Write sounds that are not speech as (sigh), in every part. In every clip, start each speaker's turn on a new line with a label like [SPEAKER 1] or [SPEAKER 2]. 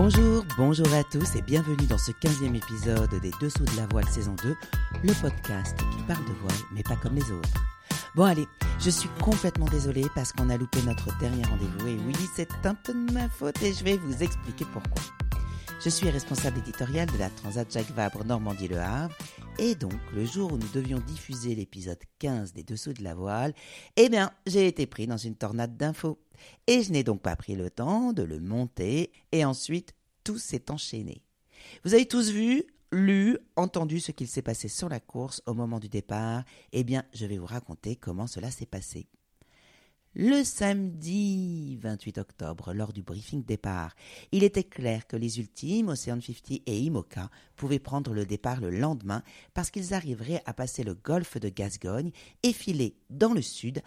[SPEAKER 1] Bonjour, bonjour à tous et bienvenue dans ce 15e épisode des Dessous de la voile saison 2, le podcast qui parle de voile mais pas comme les autres. Bon allez, je suis complètement désolée parce qu'on a loupé notre dernier rendez-vous et oui, c'est un peu de ma faute et je vais vous expliquer pourquoi. Je suis responsable éditorial de la Transat Jacques Vabre Normandie-Le Havre et donc le jour où nous devions diffuser l'épisode 15 des Dessous de la voile, eh bien j'ai été pris dans une tornade d'infos et je n'ai donc pas pris le temps de le monter et ensuite tout s'est enchaîné. Vous avez tous vu, lu, entendu ce qu'il s'est passé sur la course au moment du départ. Eh bien, je vais vous raconter comment cela s'est passé. Le samedi 28 octobre, lors du briefing départ, il était clair que les ultimes, Ocean 50 et Imoca, pouvaient prendre le départ le lendemain parce qu'ils arriveraient à passer le golfe de Gascogne et filer dans le sud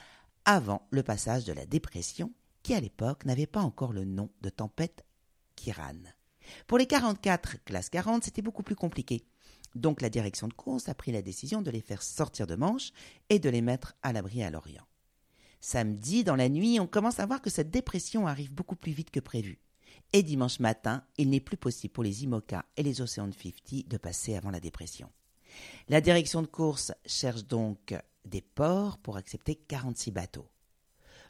[SPEAKER 1] avant le passage de la dépression qui à l'époque n'avait pas encore le nom de tempête Kiran. Pour les 44 classe 40, c'était beaucoup plus compliqué. Donc la direction de course a pris la décision de les faire sortir de Manche et de les mettre à l'abri à Lorient. Samedi, dans la nuit, on commence à voir que cette dépression arrive beaucoup plus vite que prévu. Et dimanche matin, il n'est plus possible pour les IMOCA et les Ocean 50 de passer avant la dépression. La direction de course cherche donc des ports pour accepter 46 bateaux.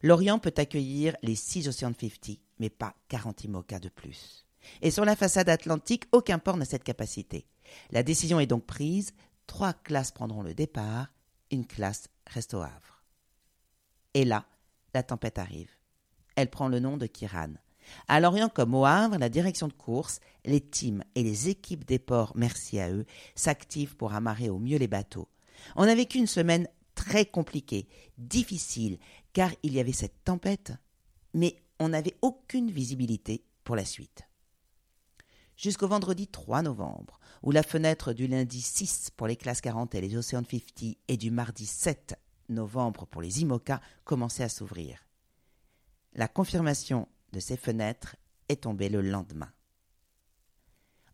[SPEAKER 1] L'Orient peut accueillir les 6 Ocean 50, mais pas 40 IMOCA de plus. Et sur la façade atlantique, aucun port n'a cette capacité. La décision est donc prise, trois classes prendront le départ, une classe reste au Havre. Et là, la tempête arrive. Elle prend le nom de Kiran. À Lorient comme au Havre, la direction de course, les teams et les équipes des ports, merci à eux, s'activent pour amarrer au mieux les bateaux. On a vécu une semaine très compliquée, difficile, car il y avait cette tempête, mais on n'avait aucune visibilité pour la suite. Jusqu'au vendredi 3 novembre, où la fenêtre du lundi 6 pour les classes 40 et les Ocean 50 et du mardi 7 novembre pour les IMOCA commençait à s'ouvrir. La confirmation de ces fenêtres est tombée le lendemain.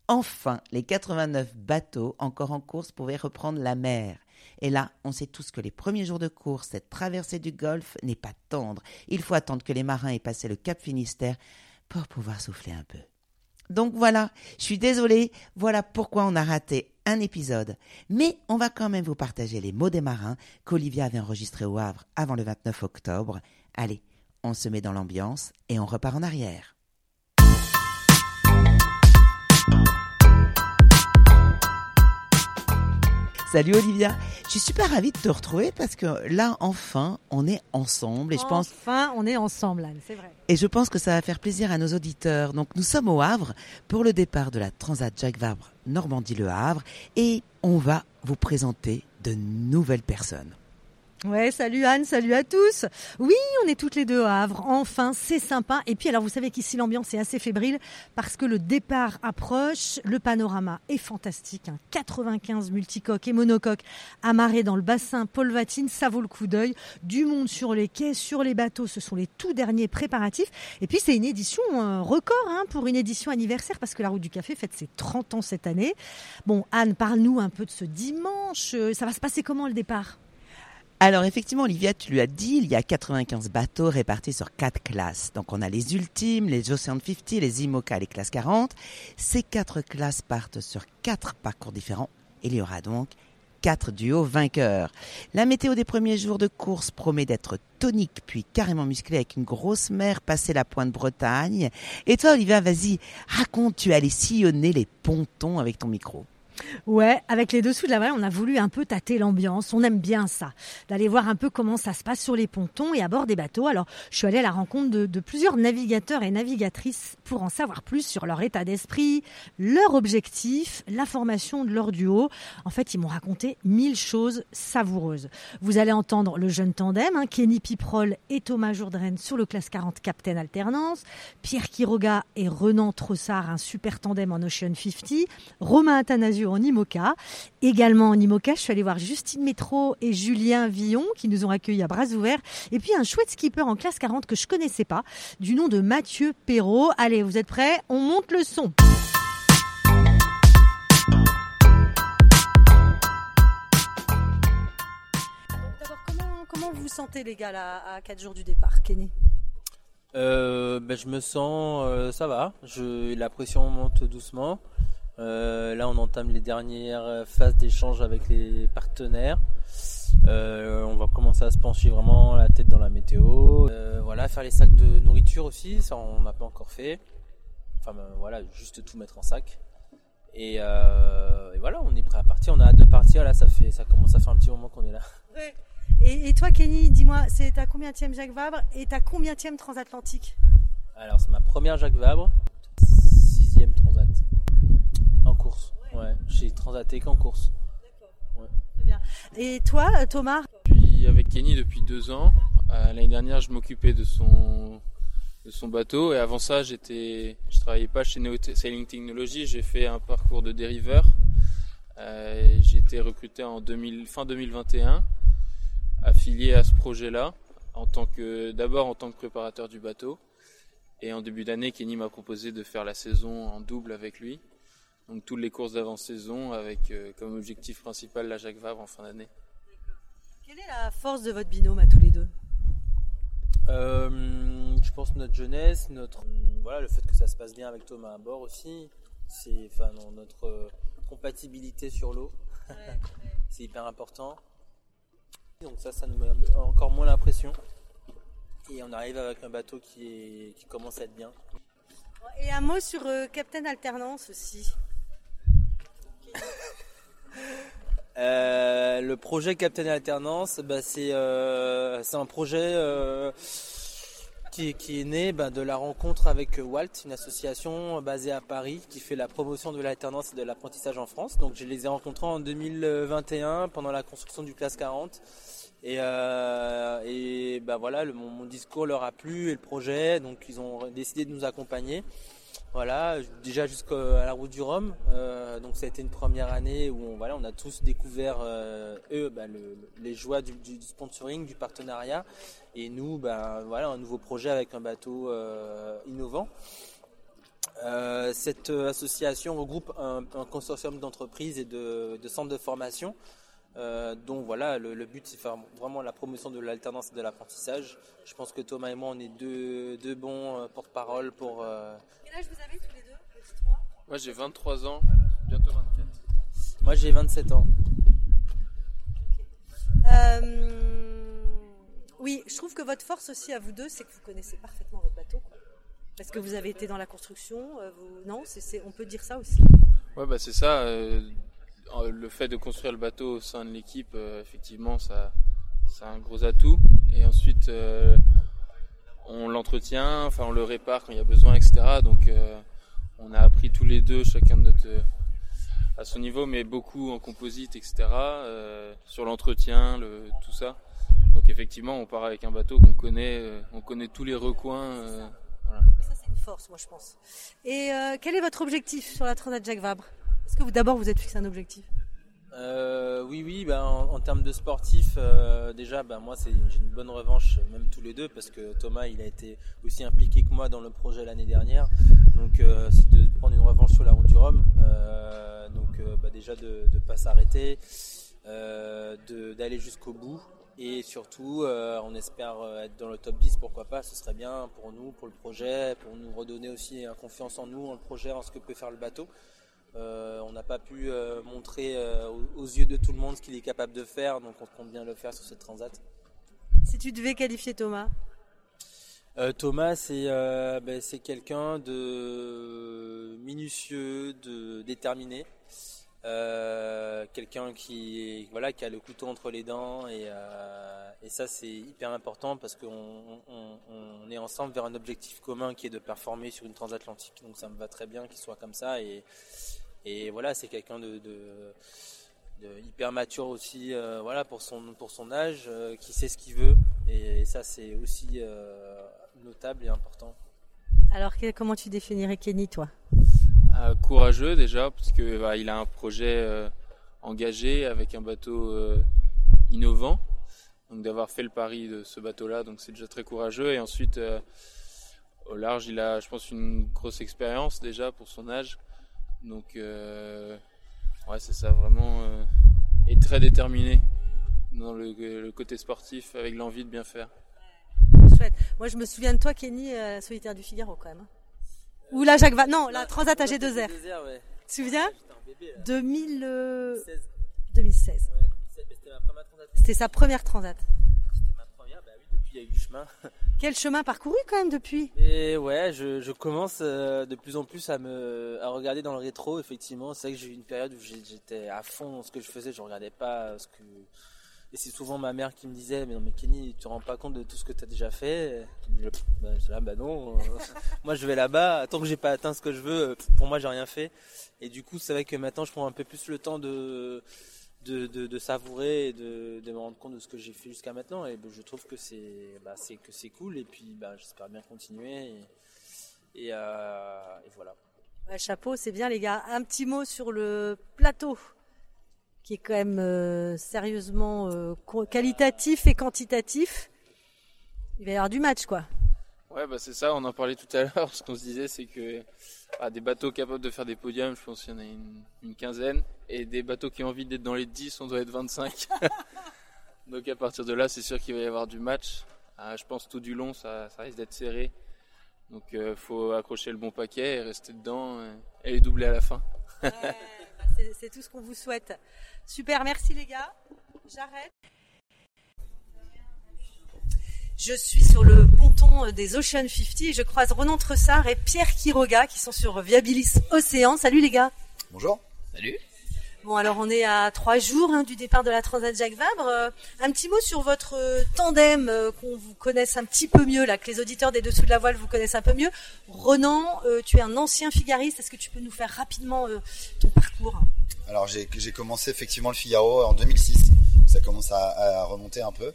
[SPEAKER 1] Enfin, les 89 bateaux encore en course pouvaient reprendre la mer. Et là, on sait tous que les premiers jours de course, cette traversée du golfe n'est pas tendre. Il faut attendre que les marins aient passé le cap Finistère pour pouvoir souffler un peu. Donc voilà, je suis désolée, voilà pourquoi on a raté un épisode. Mais on va quand même vous partager les mots des marins qu'Olivia avait enregistrés au Havre avant le 29 octobre. Allez, on se met dans l'ambiance et on repart en arrière. Salut Olivia, je suis super ravie de te retrouver parce que là enfin on est ensemble et je pense
[SPEAKER 2] enfin on est ensemble Anne, c'est vrai.
[SPEAKER 1] Et je pense que ça va faire plaisir à nos auditeurs. Donc nous sommes au Havre pour le départ de la Transat Jacques Vabre Normandie Le Havre et on va vous présenter de nouvelles personnes.
[SPEAKER 2] Ouais, salut Anne, salut à tous. Oui, on est toutes les deux au Havre. Enfin, c'est sympa. Et puis alors, vous savez qu'ici l'ambiance est assez fébrile parce que le départ approche. Le panorama est fantastique. 95 multicoques et monocoques amarrés dans le bassin Paul Vatine, ça vaut le coup d'œil. Du monde sur les quais, sur les bateaux, ce sont les tout derniers préparatifs. Et puis c'est une édition euh, record hein, pour une édition anniversaire parce que la Route du Café fête ses 30 ans cette année. Bon, Anne, parle-nous un peu de ce dimanche. Ça va se passer comment le départ?
[SPEAKER 1] Alors effectivement, Olivia, tu lui as dit, il y a 95 bateaux répartis sur quatre classes. Donc on a les ultimes, les Ocean 50, les IMOCA, les classes 40. Ces quatre classes partent sur quatre parcours différents. Il y aura donc quatre duos vainqueurs. La météo des premiers jours de course promet d'être tonique puis carrément musclée avec une grosse mer passée la pointe Bretagne. Et toi, Olivia, vas-y, raconte, tu allais sillonner les pontons avec ton micro.
[SPEAKER 2] Ouais, avec les dessous de la voile, on a voulu un peu tâter l'ambiance. On aime bien ça, d'aller voir un peu comment ça se passe sur les pontons et à bord des bateaux. Alors, je suis allée à la rencontre de, plusieurs navigateurs et navigatrices pour en savoir plus sur leur état d'esprit, leur objectif, la formation de leur duo. En fait, ils m'ont raconté mille choses savoureuses. Vous allez entendre le jeune tandem, hein, Kenny Piprol et Thomas Jourdraine sur le classe 40 Captain Alternance, Pierre Quiroga et Renan Trossard, un super tandem en Ocean 50, Romain Athanasio en IMOCA. Également en IMOCA, je suis allée voir Justine Métro et Julien Villon qui nous ont accueillis à bras ouverts. Et puis un chouette skipper en classe 40 que je connaissais pas, du nom de Mathieu Perrault. Allez, vous êtes prêts? On monte le son. D'abord, comment, vous vous sentez les gars là, à 4 jours du départ, Kenny?
[SPEAKER 3] Euh, ben, Je me sens, euh, ça va. Je, la pression monte doucement. Euh, là, on entame les dernières phases d'échange avec les partenaires. on va commencer à se pencher vraiment la tête dans la météo. voilà, faire les sacs de nourriture aussi, ça on n'a pas encore fait. Enfin ben, voilà, juste tout mettre en sac. Et, et, voilà, on est prêt à partir. On a hâte de partir. Là, ça fait, ça commence à faire un petit moment qu'on est là. (laughs)
[SPEAKER 2] Ouais. Et, toi, Kenny, dis-moi, c'est ta combien Jacques Vabre et ta combien transatlantique?
[SPEAKER 3] Alors, c'est ma première Jacques Vabre, sixième transat en course. Ouais, j'ai transaté qu'en course.
[SPEAKER 2] D'accord. Très bien. Et toi, Thomas?
[SPEAKER 4] Je suis avec Kenny depuis deux ans. Euh, l'année dernière, je m'occupais de son de son bateau et avant ça, j'étais, je travaillais pas chez Neo Sailing Technology. J'ai fait un parcours de dériveur. Euh, j'ai été recruté en 2000, fin 2021 affilié à ce projet-là, en tant que d'abord en tant que préparateur du bateau. Et en début d'année, Kenny m'a proposé de faire la saison en double avec lui. Donc toutes les courses d'avant-saison avec euh, comme objectif principal la Jacques Vabre en fin d'année.
[SPEAKER 2] Quelle est la force de votre binôme à tous les deux?
[SPEAKER 3] Euh, Je pense notre jeunesse, notre voilà le fait que ça se passe bien avec Thomas à bord aussi. C'est enfin notre euh, compatibilité sur l'eau. (laughs) c'est hyper important. Donc ça, ça nous met encore moins la pression. Et on arrive avec un bateau qui, est, qui commence à être bien.
[SPEAKER 2] Et un mot sur euh, Captain Alternance aussi. (laughs)
[SPEAKER 3] Euh, le projet Captain Alternance, bah, euh, c'est un projet qui, qui, est né bah, de la rencontre avec Walt, une association basée à Paris qui fait la promotion de l'alternance et de l'apprentissage en France. Donc je les ai rencontrés en 2021 pendant la construction du Classe 40. Et, euh, bah voilà, le, mon, discours leur a plu et le projet, donc ils ont décidé de nous accompagner. Voilà, déjà jusqu'à la route du Rhum. Euh, donc ça a été une première année où on, a tous découvert euh, eux bah, le, les joies du, sponsoring, du partenariat, et nous, bah, voilà, un nouveau projet avec un bateau euh, innovant. Cette association regroupe un, consortium d'entreprises et de centres de formation euh, donc voilà, le, but c'est faire vraiment la promotion de l'alternance et de l'apprentissage. Je pense que Thomas et moi on est deux, deux bons euh, porte-parole pour.
[SPEAKER 2] Euh, Quel âge vous avez tous les deux
[SPEAKER 4] Moi j'ai 23 ans, bientôt 24.
[SPEAKER 3] Moi j'ai 27 ans.
[SPEAKER 2] oui, je trouve que votre force aussi à vous deux, c'est que vous connaissez parfaitement votre bateau. Parce que vous avez été dans la construction, non On peut dire ça aussi
[SPEAKER 4] Ouais, bah c'est ça euh, le fait de construire le bateau au sein de l'équipe, euh, effectivement, ça, c'est un gros atout. Et ensuite, euh, on l'entretient, enfin, on le répare quand il y a besoin, etc. Donc, on a appris tous les deux, chacun de notre à son niveau, mais beaucoup en composite, etc. sur l'entretien, le, tout ça. Donc effectivement, on part avec un bateau qu'on connaît, on connaît tous les recoins.
[SPEAKER 2] Ça c'est une force, moi je pense. Et quel est votre objectif sur la Transat Jacques Vabre? Est-ce que d'abord vous êtes fixé un objectif?
[SPEAKER 3] Euh, oui, oui, ben, en, termes de sportif, euh, déjà, ben, moi, j'ai une bonne revanche, même tous les deux, parce que Thomas, il a été aussi impliqué que moi dans le projet l'année dernière. Donc, euh, c'est de prendre une revanche sur la route du Rhum. donc, ben, déjà, de ne pas s'arrêter, d'aller jusqu'au bout. Et surtout, on espère être dans le top 10, pourquoi pas, ce serait bien pour nous, pour le projet, pour nous redonner aussi confiance en nous, en le projet, en ce que peut faire le bateau. Euh, on n'a pas pu euh, montrer euh, aux, yeux de tout le monde ce qu'il est capable de faire, donc on compte bien le faire sur cette transat.
[SPEAKER 2] Si tu devais qualifier Thomas
[SPEAKER 3] Thomas, ben, c'est quelqu'un de minutieux, de déterminé, quelqu'un qui voilà qui a le couteau entre les dents et, ça c'est hyper important parce qu'on on, est ensemble vers un objectif commun qui est de performer sur une transatlantique. Donc ça me va très bien qu'il soit comme ça et, et voilà, c'est quelqu'un de, hyper mature aussi, euh, voilà, pour son, pour son âge, euh, qui sait ce qu'il veut. Et, ça, c'est aussi euh, notable et important.
[SPEAKER 2] Alors, comment tu définirais Kenny, toi?
[SPEAKER 4] Courageux déjà, parce que bah, il a un projet engagé avec un bateau innovant. Donc d'avoir fait le pari de ce bateau-là, donc c'est déjà très courageux. Et ensuite, au large, il a, je pense, une grosse expérience déjà pour son âge. Donc, euh, ouais, c'est ça, vraiment. Euh, et très déterminé dans le, côté sportif, avec l'envie de bien faire.
[SPEAKER 2] Moi, je me souviens de toi, Kenny, solitaire du Figaro, quand même. Ou la Jacques Vabre. Non, la Transat AG2R.
[SPEAKER 3] Deux airs, ouais.
[SPEAKER 2] Tu te souviens
[SPEAKER 3] J'étais un bébé, là.
[SPEAKER 2] 2000, euh,
[SPEAKER 3] 16.
[SPEAKER 2] 2016.
[SPEAKER 3] Ouais, 2016, mais c'était ma première transat.
[SPEAKER 2] C'était sa première Transat.
[SPEAKER 3] C'était ma première, bah oui, depuis il y a eu du chemin. (laughs)
[SPEAKER 2] Quel chemin parcouru quand même depuis?
[SPEAKER 3] Et ouais, je, je commence euh, de plus en plus à me à regarder dans le rétro. Effectivement, c'est vrai que j'ai eu une période où j'étais à fond dans ce que je faisais. Je regardais pas ce que. Et c'est souvent ma mère qui me disait Mais non, mais Kenny, tu te rends pas compte de tout ce que tu as déjà fait? Je- bah, là, bah non. euh, (laughs) moi, je vais là-bas. Tant que j'ai pas atteint ce que je veux, euh, pour moi, j'ai rien fait. Et du coup, c'est vrai que maintenant, je prends un peu plus le temps de. De, de, savourer et de, de me rendre compte de ce que j'ai fait jusqu'à maintenant et ben, je trouve que c'est bah, cool et puis bah, j'espère bien continuer et, euh, voilà.
[SPEAKER 2] Chapeau, c'est bien les gars. Un petit mot sur le plateau, qui est quand même euh, sérieusement euh, qualitatif et quantitatif. Il va y avoir du match, quoi.
[SPEAKER 4] Ouais, bah c'est ça, on en parlait tout à l'heure. (laughs) Ce qu'on se disait, c'est que ah, des bateaux capables de faire des podiums, je pense qu'il y en a une, une quinzaine. Et des bateaux qui ont envie d'être dans les 10, on doit être 25. (laughs) Donc à partir de là, c'est sûr qu'il va y avoir du match. Ah, je pense tout du long, ça, ça risque d'être serré. Donc il faut accrocher le bon paquet et rester dedans euh, et les doubler à la fin. (laughs)
[SPEAKER 2] bah, c'est tout ce qu'on vous souhaite. Super, merci les gars. J'arrête. Je suis sur le ponton des Ocean 50 et je croise Renan Tressard et Pierre Quiroga qui sont sur Viabilis Océan. Salut les gars.
[SPEAKER 5] Bonjour.
[SPEAKER 6] Salut.
[SPEAKER 2] Bon, alors on est à trois jours hein, du départ de la Transat Jacques Vabre. Euh, un petit mot sur votre euh, tandem, euh, qu'on vous connaisse un petit peu mieux, là, que les auditeurs des Dessous de la Voile vous connaissent un peu mieux. Renan, tu es un ancien figariste. Est-ce que tu peux nous faire rapidement ton parcours?
[SPEAKER 5] Alors j'ai commencé effectivement le Figaro en 2006. Ça commence à, à remonter un peu.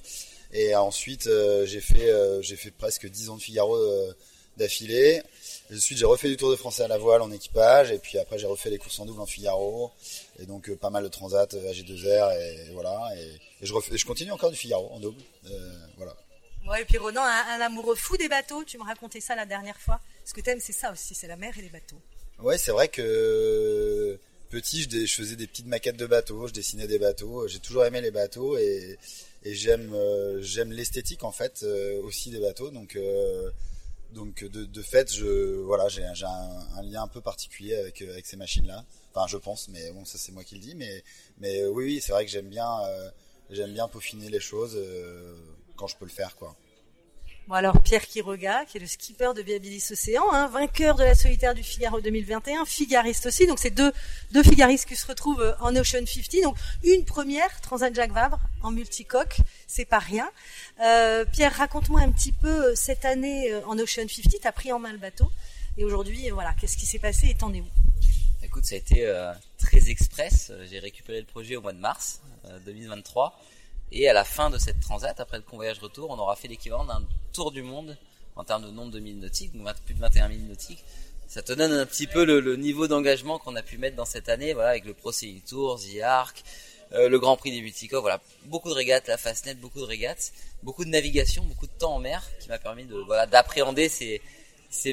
[SPEAKER 5] Et ensuite j'ai fait fait presque 10 ans de Figaro d'affilée. Ensuite j'ai refait du Tour de France à la voile en équipage et puis après j'ai refait les courses en double en Figaro et donc euh, pas mal de transat euh, AG2R et, voilà et, et je refais, je continue encore du Figaro en double. Euh, voilà.
[SPEAKER 2] Ouais, et puis Renan, un, un amoureux fou des bateaux. Tu me racontais ça la dernière fois. Ce que t'aimes, c'est ça aussi, c'est la mer et les bateaux.
[SPEAKER 5] Ouais, c'est vrai que petit, je, faisais des petites maquettes de bateaux, je dessinais des bateaux. J'ai toujours aimé les bateaux et, et j'aime euh, j'aime l'esthétique en fait euh, aussi des bateaux. Donc euh, donc de, de fait, je voilà, j'ai un, un lien un peu particulier avec euh, avec ces machines là. Enfin, je pense, mais bon, ça c'est moi qui le dis. Mais mais euh, oui, oui, c'est vrai que j'aime bien euh, j'aime bien peaufiner les choses euh, quand je peux le faire quoi.
[SPEAKER 2] Bon alors Pierre Quiroga, qui est le skipper de Viabilis Océan, hein, vainqueur de la solitaire du Figaro 2021, figariste aussi. Donc c'est deux deux figaristes qui se retrouvent euh, en Ocean 50. Donc une première Transat Jacques Vabre en multicoque, c'est pas rien. Euh, Pierre, raconte-moi un petit peu euh, cette année en Ocean 50. T'as pris en main le bateau et aujourd'hui, voilà, qu'est-ce qui s'est passé et t'en es où?
[SPEAKER 6] Écoute, ça a été très express. J'ai récupéré le projet au mois de mars euh, 2023. Et à la fin de cette transat, après le convoyage retour, on aura fait l'équivalent d'un tour du monde en termes de nombre de milles nautiques, donc 20 plus de 21 milles nautiques. Ça te donne un petit peu le, niveau d'engagement qu'on a pu mettre dans cette année, voilà, avec le Pro Sailing Tour, The Arc, euh, le Grand Prix des Multicoques, voilà, beaucoup de régates, la Fastnet, beaucoup de régates, beaucoup de navigation, beaucoup de temps en mer, qui m'a permis de, voilà, d'appréhender ces,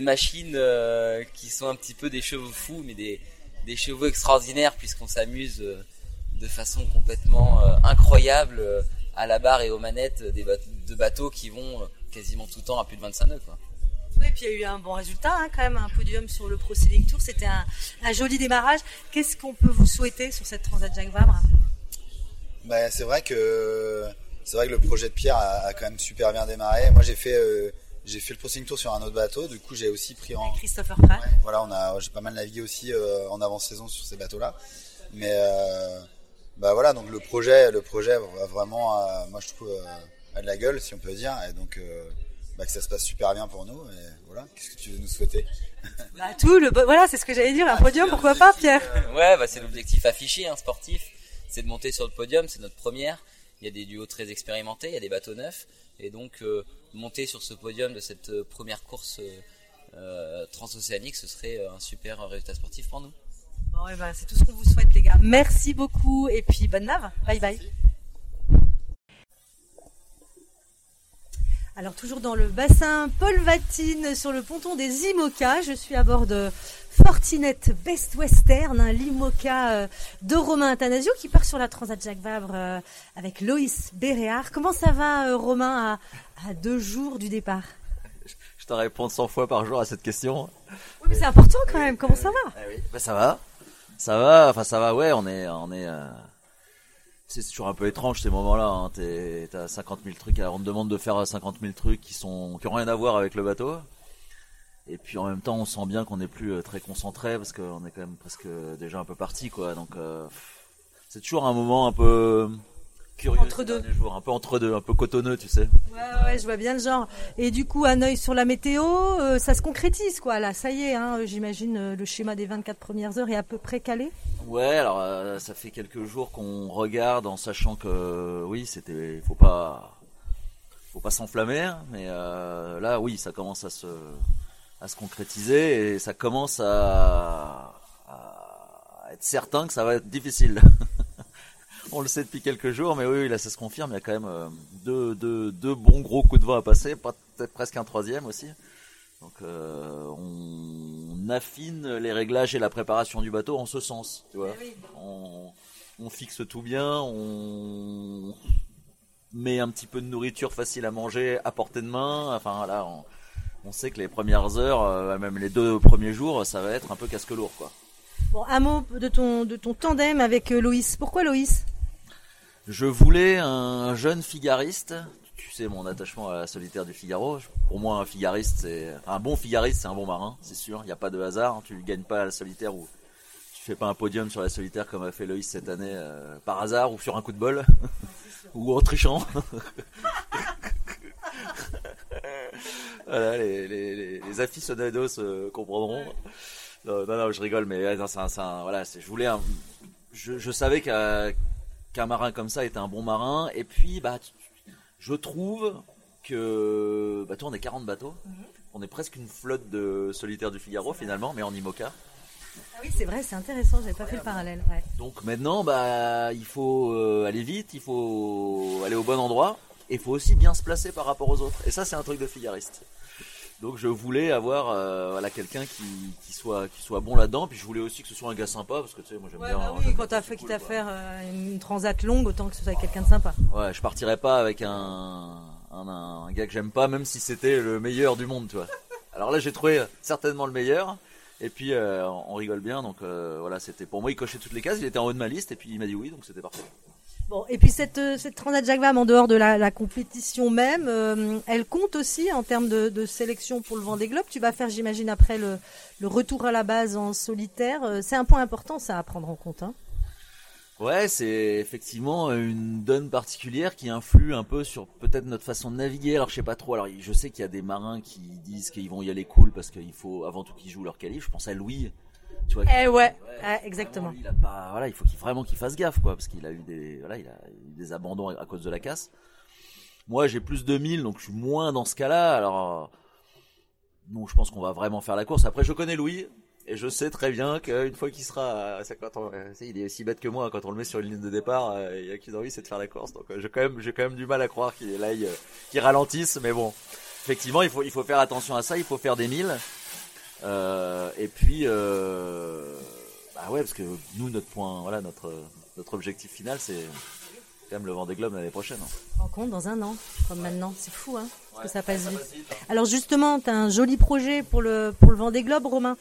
[SPEAKER 6] machines euh, qui sont un petit peu des chevaux fous, mais des, des chevaux extraordinaires puisqu'on s'amuse euh, de façon complètement euh, incroyable euh, à la barre et aux manettes des bateaux, de bateaux qui vont euh, quasiment tout le temps à plus de 25 nœuds. Quoi.
[SPEAKER 2] Oui, puis il y a eu un bon résultat, hein, quand même, un podium sur le Pro Sailing Tour. C'était un, un joli démarrage. Qu'est-ce qu'on peut vous souhaiter sur cette Transat Jacques Vabre?
[SPEAKER 5] Bah, c'est vrai que c'est vrai que le projet de Pierre a, a quand même super bien démarré. Moi, j'ai fait euh, j'ai fait le Pro Tour sur un autre bateau. Du coup, j'ai aussi pris en
[SPEAKER 2] avec Christopher Pratt
[SPEAKER 5] Ouais, voilà, on a j'ai pas mal navigué aussi euh, en avant-saison sur ces bateaux-là. Mais euh, bah voilà, donc le projet le projet va vraiment euh, moi je trouve euh, a de la gueule si on peut dire. Et donc euh, bah, que ça se passe super bien pour nous. Et voilà, qu'est-ce que tu veux nous souhaiter? (laughs)
[SPEAKER 2] Bah, tout, le, bo- voilà, c'est ce que j'allais dire, un podium, pourquoi pas, Pierre?
[SPEAKER 6] Ouais, bah, c'est l'objectif affiché, un sportif, c'est de monter sur le podium, c'est notre première. Il y a des duos très expérimentés, il y a des bateaux neufs, et donc euh, monter sur ce podium de cette première course euh, euh, transocéanique, ce serait un super résultat sportif pour nous.
[SPEAKER 2] Bon, eh ben, c'est tout ce qu'on vous souhaite, les gars. Merci beaucoup, et puis bonne nave. Bye bye. Alors, toujours dans le bassin Paul Vatine, sur le ponton des IMOCA, je suis à bord de Fortinet Best Western, un l'IMOCA euh, de Romain Athanasio qui part sur la Transat Jacques Vabre euh, avec Loïs Béréard. Comment ça va, euh, Romain, à, à deux jours du départ?
[SPEAKER 7] Je te réponds 100 fois par jour à cette question.
[SPEAKER 2] Oui, mais c'est important quand même. Comment ça va?
[SPEAKER 7] Ah oui, bah ça va, ça va. Enfin ça va. Ouais, on est, on est. euh, C'est toujours un peu étrange ces moments-là. Hein. T'es- T'as 50 000 trucs. Alors on te demande de faire 50 000 trucs qui sont, qui ont rien à voir avec le bateau. Et puis en même temps, on sent bien qu'on n'est plus euh, très concentré parce qu'on est quand même presque déjà un peu parti, quoi. Donc euh, c'est toujours un moment un peu curieux.
[SPEAKER 2] Entre
[SPEAKER 7] ces
[SPEAKER 2] deux.
[SPEAKER 7] jours, un peu entre deux, un peu cotonneux, tu sais.
[SPEAKER 2] Ouais, ouais, je vois bien le genre. Et du coup, un œil sur la météo, euh, ça se concrétise, quoi. Là, ça y est, hein, j'imagine euh, le schéma des 24 premières heures est à peu près calé.
[SPEAKER 7] Ouais, alors euh, ça fait quelques jours qu'on regarde en sachant que oui, c'était, faut pas, faut pas s'enflammer, hein, mais euh, là, oui, ça commence à se, à se concrétiser et ça commence à, à être certain que ça va être difficile. (laughs) (laughs) On le sait depuis quelques jours, mais oui, là, ça se confirme. Il y a quand même euh, deux, deux, deux bons gros coups de vent à passer, pas- peut-être presque un troisième aussi. Donc euh, on affine les réglages et la préparation du bateau en ce sens, tu vois. On, on fixe tout bien, on met un petit peu de nourriture facile à manger à portée de main. Enfin voilà, on, on sait que les premières heures, euh, même les deux premiers jours, ça va être un peu casque lourd, quoi.
[SPEAKER 2] Bon, un mot de ton, de ton tandem avec Loïs. Pourquoi Loïs?
[SPEAKER 7] Je voulais un jeune figariste. Tu sais mon attachement à la solitaire du Figaro. Pour moi, un figariste, c'est un bon figariste, c'est un bon marin, c'est sûr. Il n'y a pas de hasard. Tu ne gagnes pas à la solitaire ou tu fais pas un podium sur la solitaire comme a fait Loïs cette année euh, par hasard ou sur un coup de bol (laughs) ou en trichant. (laughs) voilà, les, les, les, aficionados euh, comprendront. Non, non, non, je rigole, mais ouais, non, c'est un- c'est un- voilà, je voulais un, je, je savais qu'un qu'un marin comme ça était un bon marin, et puis bah, je trouve que, bah, toi, on est 40 bateaux, on est presque une flotte de solitaires du Figaro finalement, mais en IMOCA.
[SPEAKER 2] Ah oui, c'est vrai, c'est intéressant. J'avais pas fait le parallèle. Ouais.
[SPEAKER 7] Donc maintenant, bah, il faut euh, aller vite, il faut aller au bon endroit, et il faut aussi bien se placer par rapport aux autres. Et ça, c'est un truc de figariste. Donc je voulais avoir euh, voilà quelqu'un qui, qui soit qui soit bon là-dedans, puis je voulais aussi que ce soit un gars sympa parce que tu sais moi j'aime
[SPEAKER 2] Ouais,
[SPEAKER 7] bien.
[SPEAKER 2] bah oui, quand t'as fait
[SPEAKER 7] cool,
[SPEAKER 2] quitte à faire euh, une transat longue, autant que ce soit quelqu'un de sympa.
[SPEAKER 7] Ouais, je partirais pas avec un, un, un gars que j'aime pas, même si c'était le meilleur du monde, tu vois. Alors là, j'ai trouvé certainement le meilleur. Et puis, euh, on rigole bien. Donc euh, voilà, c'était pour moi, il cochait toutes les cases. Il était en haut de ma liste. Et puis, il m'a dit oui, donc c'était parfait.
[SPEAKER 2] Bon, et puis cette, euh, cette Transat Jacques en dehors de la, compétition même, euh, elle compte aussi en termes de, sélection pour le Vendée Globe. Tu vas faire, j'imagine, après le, le retour à la base en solitaire. Euh, C'est un point important, ça, à prendre en compte. Hein.
[SPEAKER 7] Ouais, c'est effectivement une donne particulière qui influe un peu sur peut-être notre façon de naviguer. Alors, je sais pas trop. Alors, je sais qu'il y a des marins qui disent qu'ils vont y aller cool parce qu'il faut avant tout qu'ils jouent leur qualif. Je pense à Louis. Tu vois,
[SPEAKER 2] Eh ouais,
[SPEAKER 7] Ouais,
[SPEAKER 2] ouais, exactement.
[SPEAKER 7] Vraiment, il a pas, voilà, il faut qu'il vraiment qu'il fasse gaffe, quoi, parce qu'il a eu des, voilà, il a eu des abandons à cause de la casse. Moi, j'ai plus de 1000, donc je suis moins dans ce cas-là. Alors, euh, non, je pense qu'on va vraiment faire la course. Après, je connais Louis. Et je sais très bien qu'une fois qu'il sera, à 50 ans, euh, sais, il est aussi bête que moi, quand on le met sur une ligne de départ, euh, il y a qu'une envie, c'est de faire la course. Donc, euh, j'ai quand même, j'ai quand même du mal à croire qu'il est là, il, euh, qu'il ralentisse, mais bon. Effectivement, il faut, il faut faire attention à ça, il faut faire des milles. Euh, et puis, euh, bah ouais, parce que nous, notre point, voilà, notre, notre objectif final, c'est quand même le Vendée Globe l'année prochaine. hein.
[SPEAKER 2] Rencontre dans un an, comme maintenant. C'est fou, hein, parce que ça passe vite. Alors justement, tu as un joli projet pour le, pour le Vendée Globe, Romain.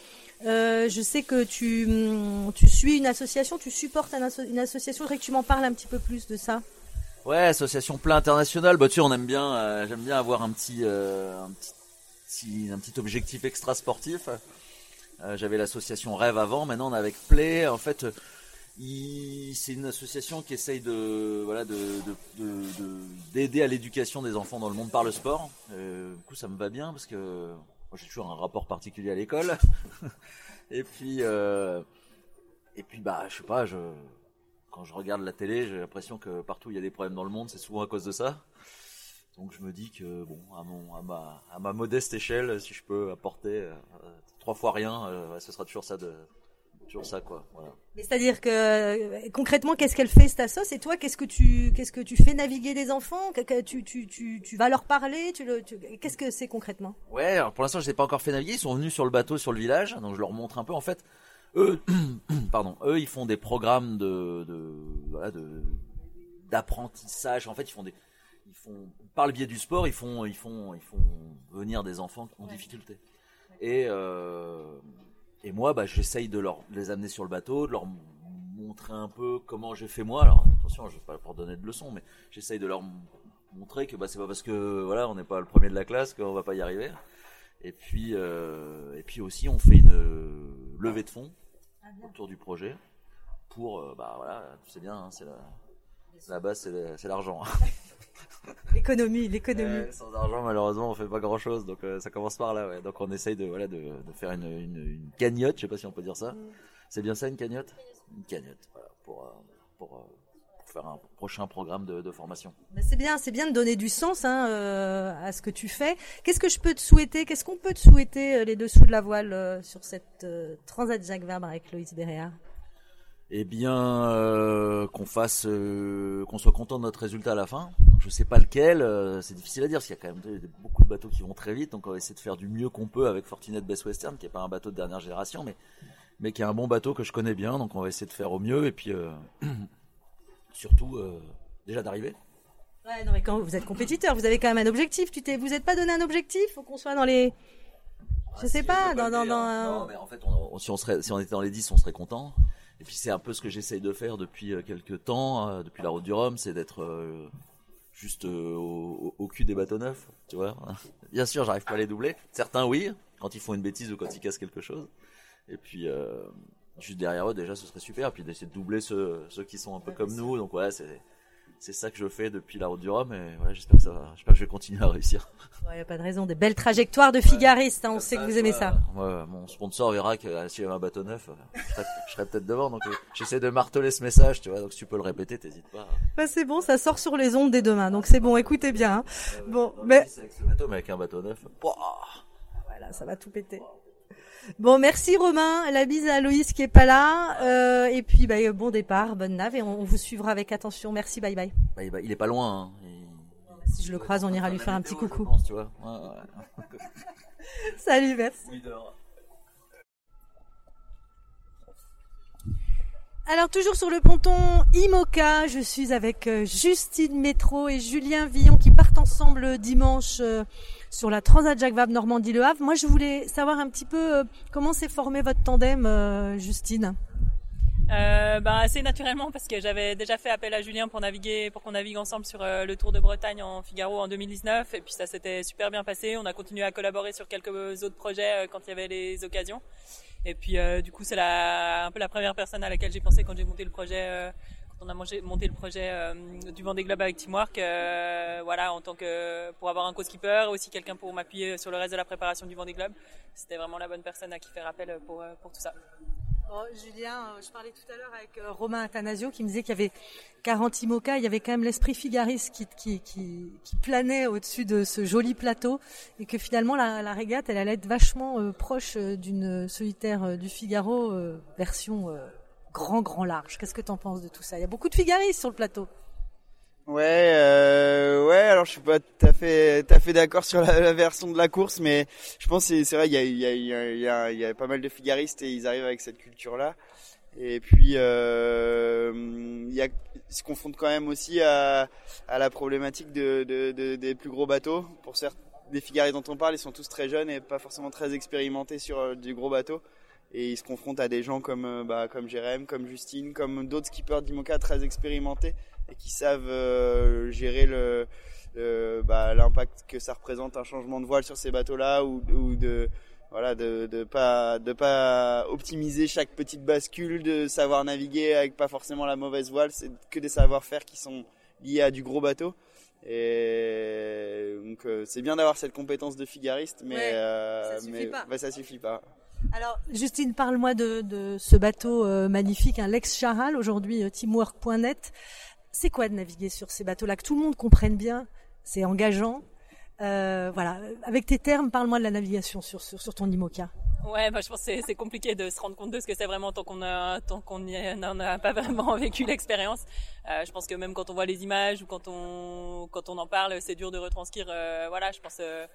[SPEAKER 2] Euh, je sais que tu, hum, tu suis une association, tu supportes un asso- une association. Je voudrais que tu m'en parles un petit peu plus de ça.
[SPEAKER 7] Ouais, association plein international. Bah tu sais, on aime bien, euh, j'aime bien avoir un petit, un petit, petit- un petit objectif extra sportif. Euh, J'avais l'association Rêve avant, maintenant on est avec Play. En fait, euh, c'est une association qui essaye de, voilà, de, de- de- de- d'aider à l'éducation des enfants dans le monde par le sport. Euh, du coup, ça me va bien parce que j'ai toujours un rapport particulier à l'école. (laughs) et puis, euh, et puis, bah, je sais pas, je quand je regarde la télé, j'ai l'impression que partout il y a des problèmes dans le monde, c'est souvent à cause de ça. Donc je me dis que bon, à mon, à ma, à ma modeste échelle, si je peux apporter euh, trois fois rien, euh, ce sera toujours ça de, toujours ça quoi. Voilà.
[SPEAKER 2] Mais c'est-à-dire que euh, concrètement, qu'est-ce qu'elle fait cette assoce Et toi, qu'est-ce que tu, qu'est-ce que tu fais naviguer les enfants? Que tu, tu, tu, tu vas leur parler? Tu le, tu- Qu'est-ce que c'est concrètement?
[SPEAKER 7] Ouais, alors pour l'instant je les ai pas encore fait naviguer, ils sont venus sur le bateau sur le village, donc je leur montre un peu en fait. Eux, (clears throat) pardon, eux ils font des programmes de, de, voilà, de d'apprentissage. En fait, ils font des ils font, par le biais du sport, ils font, ils font, ils font venir des enfants en difficulté. Et, euh, et moi, bah, j'essaye de, leur, de les amener sur le bateau, de leur montrer un peu comment j'ai fait moi. Alors attention, je vais pas pour donner de leçons, mais j'essaye de leur montrer que bah, c'est pas parce que voilà, on n'est pas le premier de la classe qu'on va pas y arriver. Et puis, euh, et puis aussi, on fait une levée de fonds autour du projet pour, euh, bah voilà, tu sais bien, hein, c'est la, la base, c'est l'argent. (laughs) (laughs)
[SPEAKER 2] L'économie, l'économie.
[SPEAKER 7] Euh, sans argent, malheureusement, on fait pas grand chose. Donc, euh, ça commence par là. Ouais. Donc, on essaye de, voilà, de, de faire une, une, une cagnotte. Je sais pas si on peut dire ça. C'est bien ça, une cagnotte? Une cagnotte, voilà, pour, euh, pour, euh, pour faire un prochain programme de, de formation.
[SPEAKER 2] Ben, c'est bien, c'est bien de donner du sens hein, à ce que tu fais. Qu'est-ce que je peux te souhaiter? Qu'est-ce qu'on peut te souhaiter les dessous de la voile sur cette Transat Jacques Vabre avec Loïs Béréard?
[SPEAKER 7] Eh bien, euh, qu'on fasse, euh, qu'on soit content de notre résultat à la fin. Je sais pas lequel, euh, c'est difficile à dire, parce qu'il y a quand même beaucoup de bateaux qui vont très vite, donc on va essayer de faire du mieux qu'on peut avec Fortinet Best Western, qui est pas un bateau de dernière génération, mais mais qui est un bon bateau que je connais bien, donc on va essayer de faire au mieux, et puis (clears throat) surtout déjà d'arriver.
[SPEAKER 2] Ouais, non, mais quand vous êtes compétiteur, vous avez quand même un objectif. Tu t'es, vous êtes pas donné un objectif Faut qu'on soit dans les. Je sais pas, dans, dans,
[SPEAKER 7] Non, mais en fait, on- on- si, on serait, si on était dans les 10, on serait content. Et puis c'est un peu ce que j'essaye de faire depuis euh, quelques temps, euh, depuis la route du Rhum, c'est d'être euh, juste au, cul des bateaux neufs, tu vois. (laughs) Bien sûr, j'arrive pas à les doubler. Certains, oui, quand ils font une bêtise ou quand ils cassent quelque chose. Et puis, euh, juste derrière eux, déjà, ce serait super. Et puis d'essayer de doubler ceux, ceux qui sont un peu comme nous. Donc ouais, c'est c'est ça que je fais depuis la route du Rhum. Et voilà, j'espère que ça va. J'espère que je vais continuer à réussir. (laughs)
[SPEAKER 2] Il n'y a pas de raison. Des belles trajectoires de figaristes. hein, on sait que vous aimez ça.
[SPEAKER 7] Ouais, mon sponsor verra que euh, s'il y avait un bateau neuf, euh, je serais, peut-être devant. Donc euh, j'essaie de marteler ce message, tu vois. Donc si tu peux le répéter, t'hésites pas.
[SPEAKER 2] Bah, c'est bon, ça sort sur les ondes dès demain. Donc c'est bon, écoutez bien. hein. Bon, mais
[SPEAKER 7] avec ce bateau, mais avec un bateau neuf. Pouah
[SPEAKER 2] voilà, ça va tout péter. Bon, merci Romain. La bise à Loïs qui est pas là. Euh, et puis, bah, bon départ, bonne nave, et on, on vous suivra avec attention. Merci, bye bye.
[SPEAKER 7] Bah, il, va- il est pas loin. Hein. Il-
[SPEAKER 2] Si je le croise, on ira lui faire un petit coucou.
[SPEAKER 7] Je pense, tu vois. Ouais, ouais. (laughs)
[SPEAKER 2] Salut, merci.
[SPEAKER 7] Oui,
[SPEAKER 2] Alors toujours sur le ponton IMOCA, je suis avec euh, Justine Métro et Julien Villon qui partent ensemble dimanche euh, sur la Transat Jacques Vabre Normandie-Le Havre. Moi je voulais savoir un petit peu euh, comment s'est formé votre tandem, Justine?
[SPEAKER 8] Euh, bah, assez naturellement parce que j'avais déjà fait appel à Julien pour naviguer, pour qu'on navigue ensemble sur le Tour de Bretagne en Figaro en 2019 et puis ça s'était super bien passé. On a continué à collaborer sur quelques autres projets quand il y avait les occasions. Et puis euh, du coup c'est un peu la première personne à laquelle j'ai pensé quand j'ai monté le projet. euh, quand on a monté le projet euh, du Vendée Globe avec Teamwork, euh, voilà, en tant que pour avoir un co-skipper, aussi quelqu'un pour m'appuyer sur le reste de la préparation du Vendée Globe, c'était vraiment la bonne personne à qui faire appel pour, euh, pour tout ça.
[SPEAKER 2] Oh, Julien, euh, je parlais tout à l'heure avec euh, Romain Athanasio qui me disait qu'il y avait 40 IMOCA, il y avait quand même l'esprit figariste qui, planait au-dessus de ce joli plateau et que finalement la, la régate, elle allait être vachement euh, proche d'une solitaire du Figaro version grand, grand large. Qu'est-ce que tu en penses de tout ça? Il y a beaucoup de figaristes sur le plateau.
[SPEAKER 9] Ouais, euh, ouais. Alors je suis pas tout à fait, tout à fait d'accord sur la, version de la course, mais je pense que c'est vrai, il y a, il y, a, y, a, y, a, pas mal de figaristes et ils arrivent avec cette culture-là. Et puis euh, y a, ils se confrontent quand même aussi à, à la problématique de, de, de- des plus gros bateaux. Pour certes, des figaristes dont on parle, ils sont tous très jeunes et pas forcément très expérimentés sur euh, du gros bateau. Et ils se confrontent à des gens comme, euh, bah, comme Jérém, comme Justine, comme d'autres skippers d'Imoca très expérimentés et qui savent euh, gérer le, le- bah, l'impact que ça représente un changement de voile sur ces bateaux-là ou, ou de voilà de de pas de pas optimiser chaque petite bascule, de savoir naviguer avec pas forcément la mauvaise voile, c'est que des savoir-faire qui sont liés à du gros bateau. Et donc euh, c'est bien d'avoir cette compétence de figariste, mais
[SPEAKER 2] Ouais,
[SPEAKER 9] euh,
[SPEAKER 2] ça suffit
[SPEAKER 9] mais
[SPEAKER 2] pas.
[SPEAKER 9] bah, ça suffit pas.
[SPEAKER 2] Alors, Justine, parle-moi de, de ce bateau euh, magnifique, un Lex Charal, aujourd'hui teamwork.net. C'est quoi de naviguer sur ces bateaux-là Que tout le monde comprenne bien, c'est engageant. Euh, voilà, avec tes termes, parle-moi de la navigation sur, sur, ton IMOCA.
[SPEAKER 8] Ouais, bah, je pense que c'est- compliqué de se rendre compte de ce que c'est vraiment tant qu'on a, n'en a pas vraiment (laughs) vécu l'expérience. Euh, je pense que même quand on voit les images ou quand on, quand on en parle, c'est dur de retranscrire. euh, voilà, je pense euh,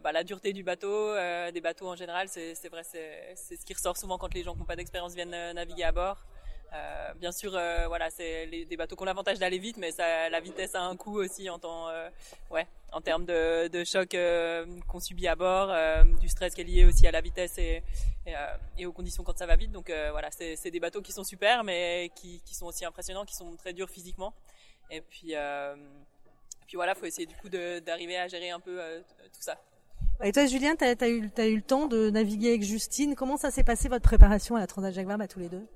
[SPEAKER 8] bah, la dureté du bateau, des bateaux en général, c'est vrai, c'est ce qui ressort souvent quand les gens qui n'ont pas d'expérience viennent naviguer à bord. Euh, bien sûr, euh, voilà, c'est des bateaux qui ont l'avantage d'aller vite, mais la vitesse a un coût aussi en temps, euh, ouais, en termes de, de choc qu'on subit à bord, du stress qui est lié aussi à la vitesse et, aux conditions quand ça va vite. Donc voilà, c'est des bateaux qui sont super, mais qui, sont aussi impressionnants, qui sont très durs physiquement. Et puis, et puis voilà, faut essayer du coup d'arriver à gérer un peu tout ça.
[SPEAKER 2] Et toi, Julien, tu as, t'as eu le temps de naviguer avec Justine. Comment ça s'est passé votre préparation à la Transat Jacques Vabre à tous les deux?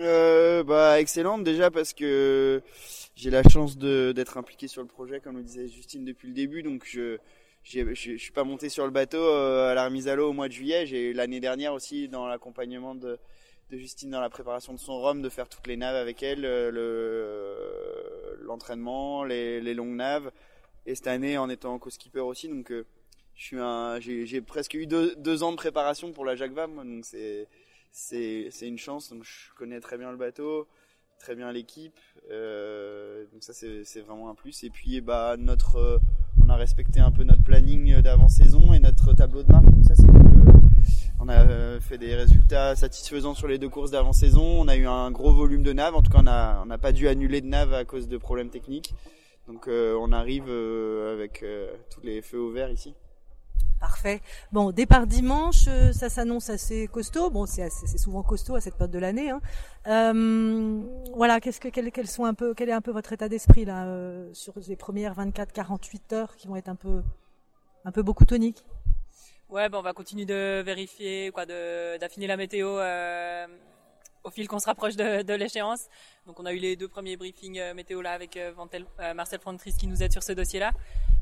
[SPEAKER 9] Euh, bah excellente déjà parce que j'ai la chance d'être impliqué sur le projet comme le disait Justine depuis le début donc je je, suis pas monté sur le bateau euh, à la remise à l'eau au mois de juillet. J'ai l'année dernière aussi dans l'accompagnement de, Justine dans la préparation de son rhum de faire toutes les naves avec elle euh, le l'entraînement les, les longues naves. Et cette année en étant co-skipper aussi donc euh, je suis j'ai presque eu deux, ans de préparation pour la Jacques donc c'est c'est une chance donc je connais très bien le bateau très bien l'équipe euh, donc ça c'est vraiment un plus. Et puis bah notre euh, on a respecté un peu notre planning d'avant saison et notre tableau de marque donc ça c'est on a euh, fait des résultats satisfaisants sur les deux courses d'avant saison on a eu un gros volume de naves en tout cas on n'a pas dû annuler de naves à cause de problèmes techniques. Donc on arrive avec tous les feux au vert ici
[SPEAKER 2] Parfait. Bon, départ dimanche, euh, ça s'annonce assez costaud. Bon, c'est souvent costaud à cette période de l'année. Hein. Euh, voilà, qu'est-ce que quels, quels sont un peu quel est un peu votre état d'esprit là euh, sur les premières 24-48 heures qui vont être un peu un peu beaucoup toniques?
[SPEAKER 8] Ouais, ben on va continuer de vérifier, quoi, de d'affiner la météo euh, au fil qu'on se rapproche de, de l'échéance. Donc on a eu les deux premiers briefings euh, météo là avec euh, euh, Marcel Frontris qui nous aide sur ce dossier-là.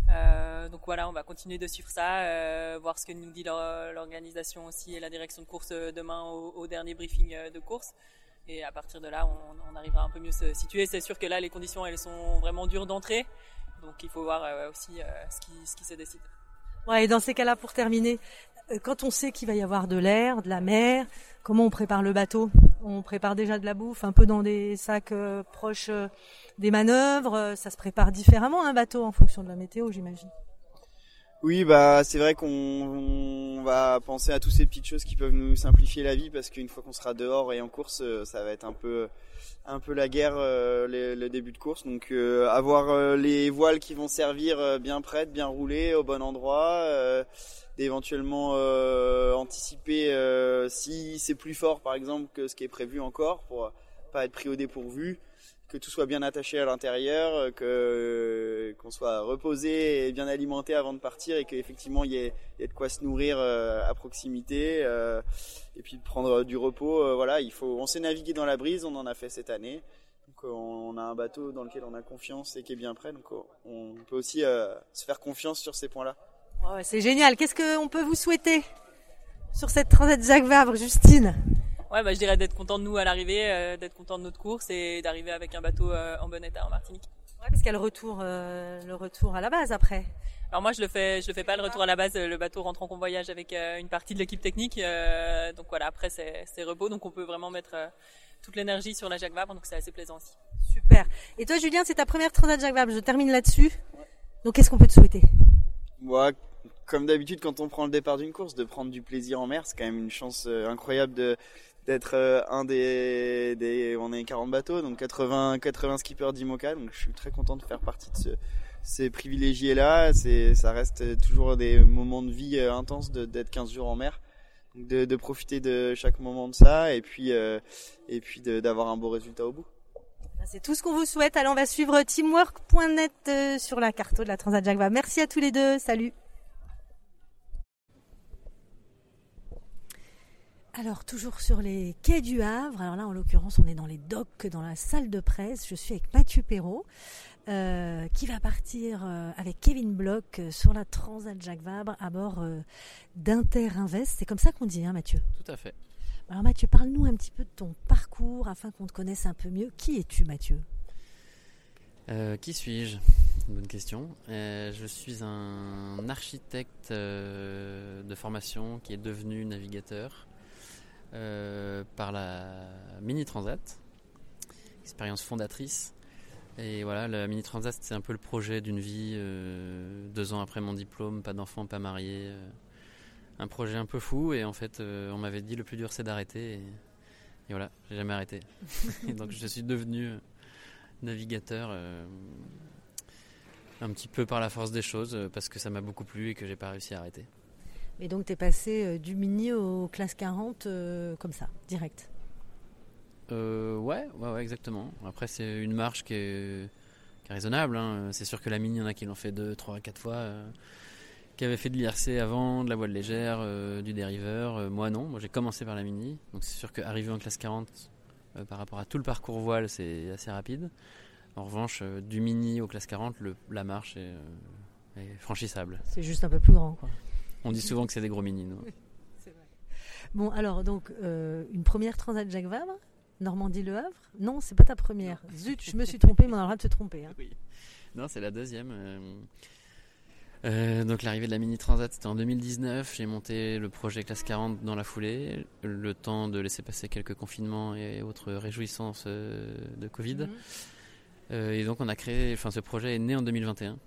[SPEAKER 8] Euh, donc voilà, on va continuer de suivre ça, euh, voir ce que nous dit l'or- l'organisation aussi et la direction de course euh, demain au, dernier briefing de course. Et à partir de là, on, on arrivera un peu mieux se situer. C'est sûr que là, les conditions, elles sont vraiment dures d'entrée. Donc il faut voir aussi ce, qui, ce qui se décide.
[SPEAKER 2] Ouais, et dans ces cas-là, pour terminer, quand on sait qu'il va y avoir de l'air, de la mer, comment on prépare le bateau? On prépare déjà de la bouffe, un peu dans des sacs euh, proches euh, des manœuvres. euh, Ça se prépare différemment un bateau en fonction de la météo, j'imagine.
[SPEAKER 9] Oui, bah c'est vrai qu'on on va penser à toutes ces petites choses qui peuvent nous simplifier la vie parce qu'une fois qu'on sera dehors et en course, euh, ça va être un peu un peu la guerre euh, le début de course. Donc euh, avoir euh, les voiles qui vont servir euh, bien prêtes, bien roulées, au bon endroit, euh, d'éventuellement euh, anticiper euh, si c'est plus fort par exemple que ce qui est prévu encore pour pas être pris au dépourvu que tout soit bien attaché à l'intérieur, euh, que qu'on soit reposé et bien alimenté avant de partir et qu'effectivement il y ait, de quoi se nourrir euh, à proximité euh, et puis de prendre du repos. euh, voilà, il faut. On s'est navigué dans la brise, on en a fait cette année. Donc euh, on a un bateau dans lequel on a confiance et qui est bien prêt. Donc euh, on peut aussi euh, se faire confiance sur ces points-là.
[SPEAKER 2] C'est génial. Qu'est-ce qu'on peut vous souhaiter sur cette transat Jacques Vabre, Justine?
[SPEAKER 8] Ouais, bah, je dirais d'être content de nous à l'arrivée, euh, d'être content de notre course et d'arriver avec un bateau euh, en bon état en Martinique.
[SPEAKER 2] Ouais, parce qu'il y a le retour, euh, le retour à la base après.
[SPEAKER 8] Alors moi, je le fais, je le fais pas le retour à la base. Le bateau rentre en convoyage avec euh, une partie de l'équipe technique. euh, donc voilà, après c'est c'est repos, donc on peut vraiment mettre euh, toute l'énergie sur la Jacques Vabre, donc c'est assez plaisant aussi.
[SPEAKER 2] Super. Et toi, Julien, c'est ta première transat Jacques Vabre. Je termine là-dessus. Donc, qu'est-ce qu'on peut te souhaiter?
[SPEAKER 9] Moi, comme d'habitude, quand on prend le départ d'une course, de prendre du plaisir en mer, c'est quand même une chance euh, incroyable d'être euh, un des, on est 40 bateaux donc 80 80 skippers d'Imoca donc je suis très content de faire partie de ce, ces privilégiés là c'est ça reste toujours des moments de vie euh, intenses d'être 15 jours en mer de, de profiter de chaque moment de ça et puis et puis d'avoir un beau résultat au bout
[SPEAKER 2] C'est tout ce qu'on vous souhaite. Allez, on va suivre teamwork.net sur la carte de la Transat Jacques. Merci à tous les deux. Salut. Alors, toujours sur les quais du Havre. Alors là, en l'occurrence, on est dans les docks, dans la salle de presse. Je suis avec Mathieu Perrault, euh, qui va partir euh, avec Kevin Bloch euh, sur la Transat Jacques Vabre à bord euh, d'Inter Invest. C'est comme ça qu'on dit, hein, Mathieu?
[SPEAKER 10] Tout à fait.
[SPEAKER 2] Alors Mathieu, parle-nous un petit peu de ton parcours afin qu'on te connaisse un peu mieux. Qui es-tu, Mathieu?
[SPEAKER 10] Qui suis-je? Bonne question. Euh, je suis un architecte euh, de formation qui est devenu navigateur euh, par la Mini Transat, expérience fondatrice. Et voilà, la Mini Transat, c'est un peu le projet d'une vie. euh, deux ans après mon diplôme, pas d'enfant, pas marié. euh, un projet un peu fou. Et en fait, on m'avait dit le plus dur, c'est d'arrêter. Et, et voilà, j'ai jamais arrêté. (laughs) et donc je suis devenu navigateur un petit peu par la force des choses parce que ça m'a beaucoup plu et que j'ai pas réussi à arrêter.
[SPEAKER 2] Et donc tu es passé euh, du mini au classe 40 euh, comme ça, direct.
[SPEAKER 10] Euh, ouais, ouais, ouais, exactement. Après, c'est une marche qui est, qui est raisonnable. hein. C'est sûr que la mini, il y en a qui l'ont fait 2, 3, 4 fois. euh, qui avaient fait de l'IRC avant, de la voile légère, du dériveur. Moi, non. Moi, j'ai commencé par la mini. Donc, c'est sûr qu'arriver en classe 40 euh, par rapport à tout le parcours voile, c'est assez rapide. En revanche, du mini au classe 40, le- la marche est, est franchissable.
[SPEAKER 2] C'est juste un peu plus grand. Quoi.
[SPEAKER 10] On dit souvent que c'est des gros mini. nous.
[SPEAKER 2] Bon, alors, donc, euh, une première Transat Jacques Vabre Normandie-Le Havre? Non, c'est pas ta première. Zut, je me suis trompée, mais on a le droit de se tromper. hein.
[SPEAKER 10] Non, c'est la deuxième. euh. Euh, donc l'arrivée de la Mini Transat, c'était en 2019. J'ai monté le projet classe 40 dans la foulée. Le temps de laisser passer quelques confinements et autres réjouissances de Covid.
[SPEAKER 2] Mhm.
[SPEAKER 10] Euh, et donc on a créé, enfin ce projet est né en 2021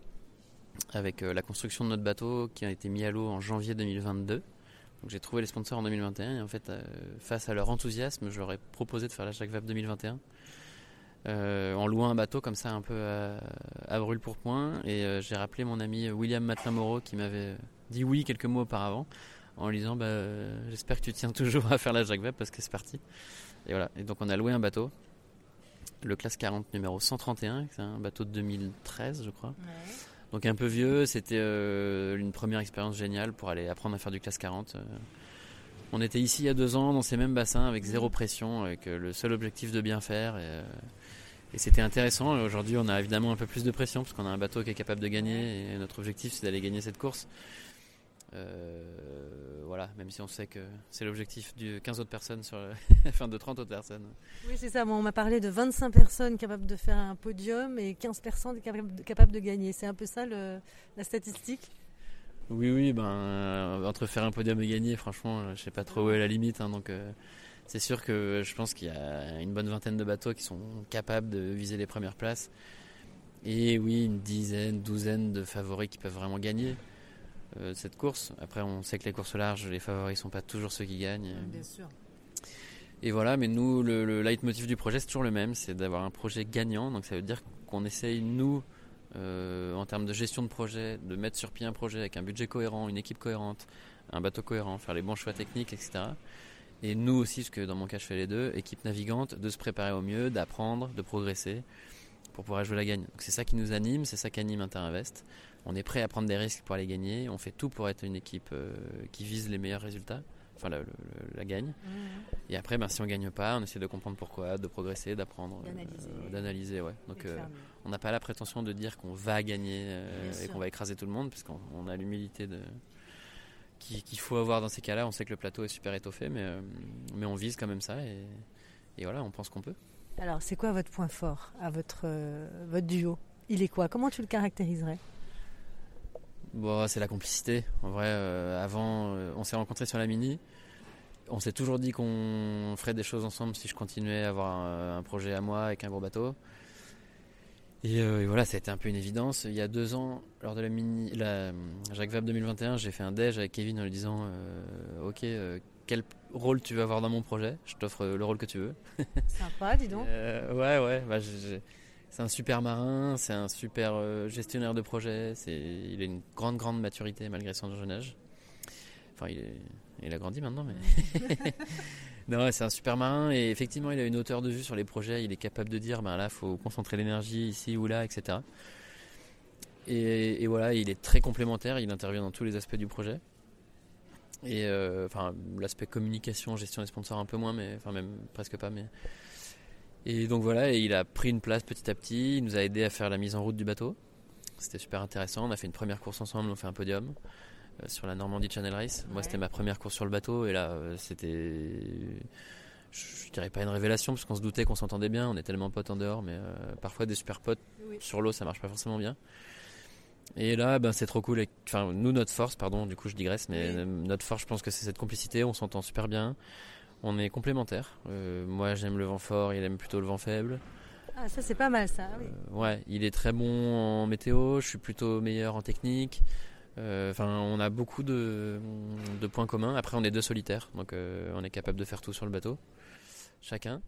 [SPEAKER 10] avec euh, la construction de notre bateau qui a été mis à l'eau en janvier 2022. Donc j'ai trouvé les sponsors en 2021 et en fait euh, face à leur enthousiasme, je leur ai proposé de faire la Jacques Vabre 2021 euh, en louant un bateau comme ça un peu à, brûle pour point. Et euh, j'ai rappelé mon ami William Matlin-Moreau qui m'avait dit oui quelques mois auparavant en lui disant bah, j'espère que tu tiens toujours à faire la Jacques Vabre parce que c'est parti. Et voilà. Et donc on a loué un bateau le classe 40 numéro 131 c'est un bateau de 2013 je crois donc un peu vieux c'était euh, une première expérience géniale pour aller apprendre à faire du classe 40 euh. on était ici il y a deux ans dans ces mêmes bassins avec zéro pression avec euh, le seul objectif de bien faire et, et c'était intéressant. Aujourd'hui, on a évidemment un peu plus de pression parce qu'on a un bateau qui est capable de gagner et notre objectif c'est d'aller gagner cette course. Euh, voilà, même si on sait que c'est l'objectif de 15 autres personnes sur, (laughs) enfin de 30 autres personnes.
[SPEAKER 2] Oui, c'est ça. Moi, on m'a parlé de 25 personnes capables de faire un podium et 15 personnes capables de, capables de gagner. C'est un peu ça le- la statistique?
[SPEAKER 10] Oui, oui, ben euh, entre faire un podium et gagner, franchement, euh, je sais pas trop où est la limite. hein, donc euh, c'est sûr que je pense qu'il y a une bonne vingtaine de bateaux qui sont capables de viser les premières places. Et oui, une dizaine, douzaine de favoris qui peuvent vraiment gagner euh, cette course. Après, on sait que les courses larges, les favoris sont pas toujours ceux qui gagnent.
[SPEAKER 2] Bien sûr.
[SPEAKER 10] Et voilà, mais nous, le, le leitmotiv du projet, c'est toujours le même, c'est d'avoir un projet gagnant. Donc ça veut dire qu'on essaye, nous, euh, en termes de gestion de projet, de mettre sur pied un projet avec un budget cohérent, une équipe cohérente, un bateau cohérent, faire les bons choix techniques, etc. Et nous aussi, parce que dans mon cas, je fais les deux, équipe navigante, de se préparer au mieux, d'apprendre, de progresser pour pouvoir jouer la gagne. Donc c'est ça qui nous anime, c'est ça qui anime Interinvest. On est prêt à prendre des risques pour aller gagner, on fait tout pour être une équipe euh, qui vise les meilleurs résultats, enfin la, gagne. Et après, ben, si on gagne pas, on essaie de comprendre pourquoi, de progresser, d'apprendre, euh,
[SPEAKER 2] D'analyser.
[SPEAKER 10] d'analyser. Ouais. Donc, euh, on n'a pas la prétention de dire qu'on va gagner euh, et qu'on va écraser tout le monde, puisqu'on on a l'humilité de qui- qu'il faut avoir dans ces cas-là. On sait que le plateau est super étoffé, mais euh, mais on vise quand même ça et, et voilà, on pense qu'on peut.
[SPEAKER 2] Alors, c'est quoi votre point fort à votre, euh, votre duo? Il est quoi? Comment tu le caractériserais?
[SPEAKER 10] Bon, c'est la complicité. En vrai, euh, avant, euh, on s'est rencontrés sur la mini. On s'est toujours dit qu'on ferait des choses ensemble si je continuais à avoir un, un projet à moi avec un gros bateau. Et, euh, et voilà, ça a été un peu une évidence. Il y a deux ans, lors de la mini, la Jacques Vabre 2021, j'ai fait un déj avec Kevin en lui disant Ok, quel rôle tu veux avoir dans mon projet? Je t'offre le rôle que tu veux.
[SPEAKER 2] Sympa, dis donc. (laughs)
[SPEAKER 10] Ouais, ouais. bah, j'ai- c'est un super marin, c'est un super euh, gestionnaire de projet. C'est, il a une grande, grande maturité malgré son jeune âge. Enfin, il, il a grandi maintenant, mais. (laughs) non, c'est un super marin et effectivement, il a une hauteur de vue sur les projets. Il est capable de dire, ben là, faut concentrer l'énergie ici ou là, etc. Et, et voilà, il est très complémentaire. Il intervient dans tous les aspects du projet. Et euh, enfin, l'aspect communication, gestion des sponsors un peu moins, mais enfin même presque pas, mais et donc voilà, et il a pris une place petit à petit. Il nous a aidé à faire la mise en route du bateau. C'était super intéressant. On a fait une première course ensemble, on fait un podium euh, sur la Normandie Channel Race. Moi, c'était ma première course sur le bateau, et là, euh, c'était, je, dirais pas une révélation, parce qu'on se doutait qu'on s'entendait bien. On est tellement potes en dehors, mais euh, parfois des super potes sur l'eau, ça marche pas forcément bien. Et là, ben, c'est trop cool. Enfin, nous, notre force, pardon, du coup, je digresse, mais notre force, je pense que c'est cette complicité. On s'entend super bien. On est complémentaires. Euh, moi, j'aime le vent fort, il aime plutôt le vent faible.
[SPEAKER 2] Ah, ça, c'est pas mal, ça. oui.
[SPEAKER 10] Ouais, il est très bon en météo, je suis plutôt meilleur en technique. Euh, Enfin, on a beaucoup de, de points communs. Après, on est deux solitaires, donc euh, on est capable de faire tout sur le bateau. chacun.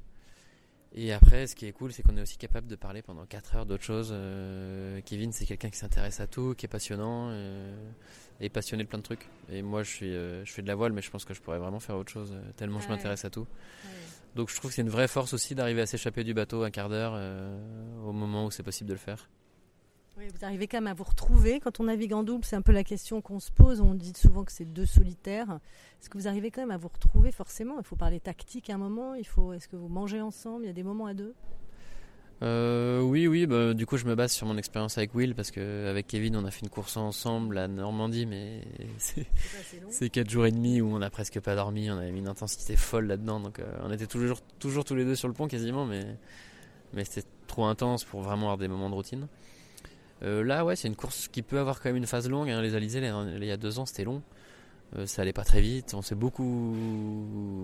[SPEAKER 10] Et après, ce qui est cool, c'est qu'on est aussi capable de parler pendant 4 heures d'autres choses. Euh, Kevin, c'est quelqu'un qui s'intéresse à tout, qui est passionnant euh, et passionné de plein de trucs. Et moi, je, suis, euh, je fais de la voile, mais je pense que je pourrais vraiment faire autre chose, euh, tellement je
[SPEAKER 2] Ouais.
[SPEAKER 10] m'intéresse à tout.
[SPEAKER 2] Ouais.
[SPEAKER 10] Donc je trouve que c'est une vraie force aussi d'arriver à s'échapper du bateau un quart d'heure au moment où c'est possible de le faire.
[SPEAKER 2] Oui, vous arrivez quand même à vous retrouver quand on navigue en double. C'est un peu la question qu'on se pose. On dit souvent que c'est deux solitaires. Est-ce que vous arrivez quand même à vous retrouver forcément? Il faut parler tactique à un moment. Il faut. Est-ce que vous mangez ensemble? Il y a des moments à deux?
[SPEAKER 10] Euh, oui, oui, bah, du coup je me base sur mon expérience avec Will parce que avec Kevin on a fait une course ensemble à Normandie, mais (laughs) c'est 4 jours et demi où on a presque pas dormi, on avait mis une intensité folle là-dedans, donc euh, on était toujours, toujours tous les deux sur le pont quasiment, mais, mais c'était trop intense pour vraiment avoir des moments de routine. Euh, là, ouais, c'est une course qui peut avoir quand même une phase longue. hein. Les Alizés, il y a deux ans, c'était long. Euh, ça allait pas très vite. On s'est beaucoup.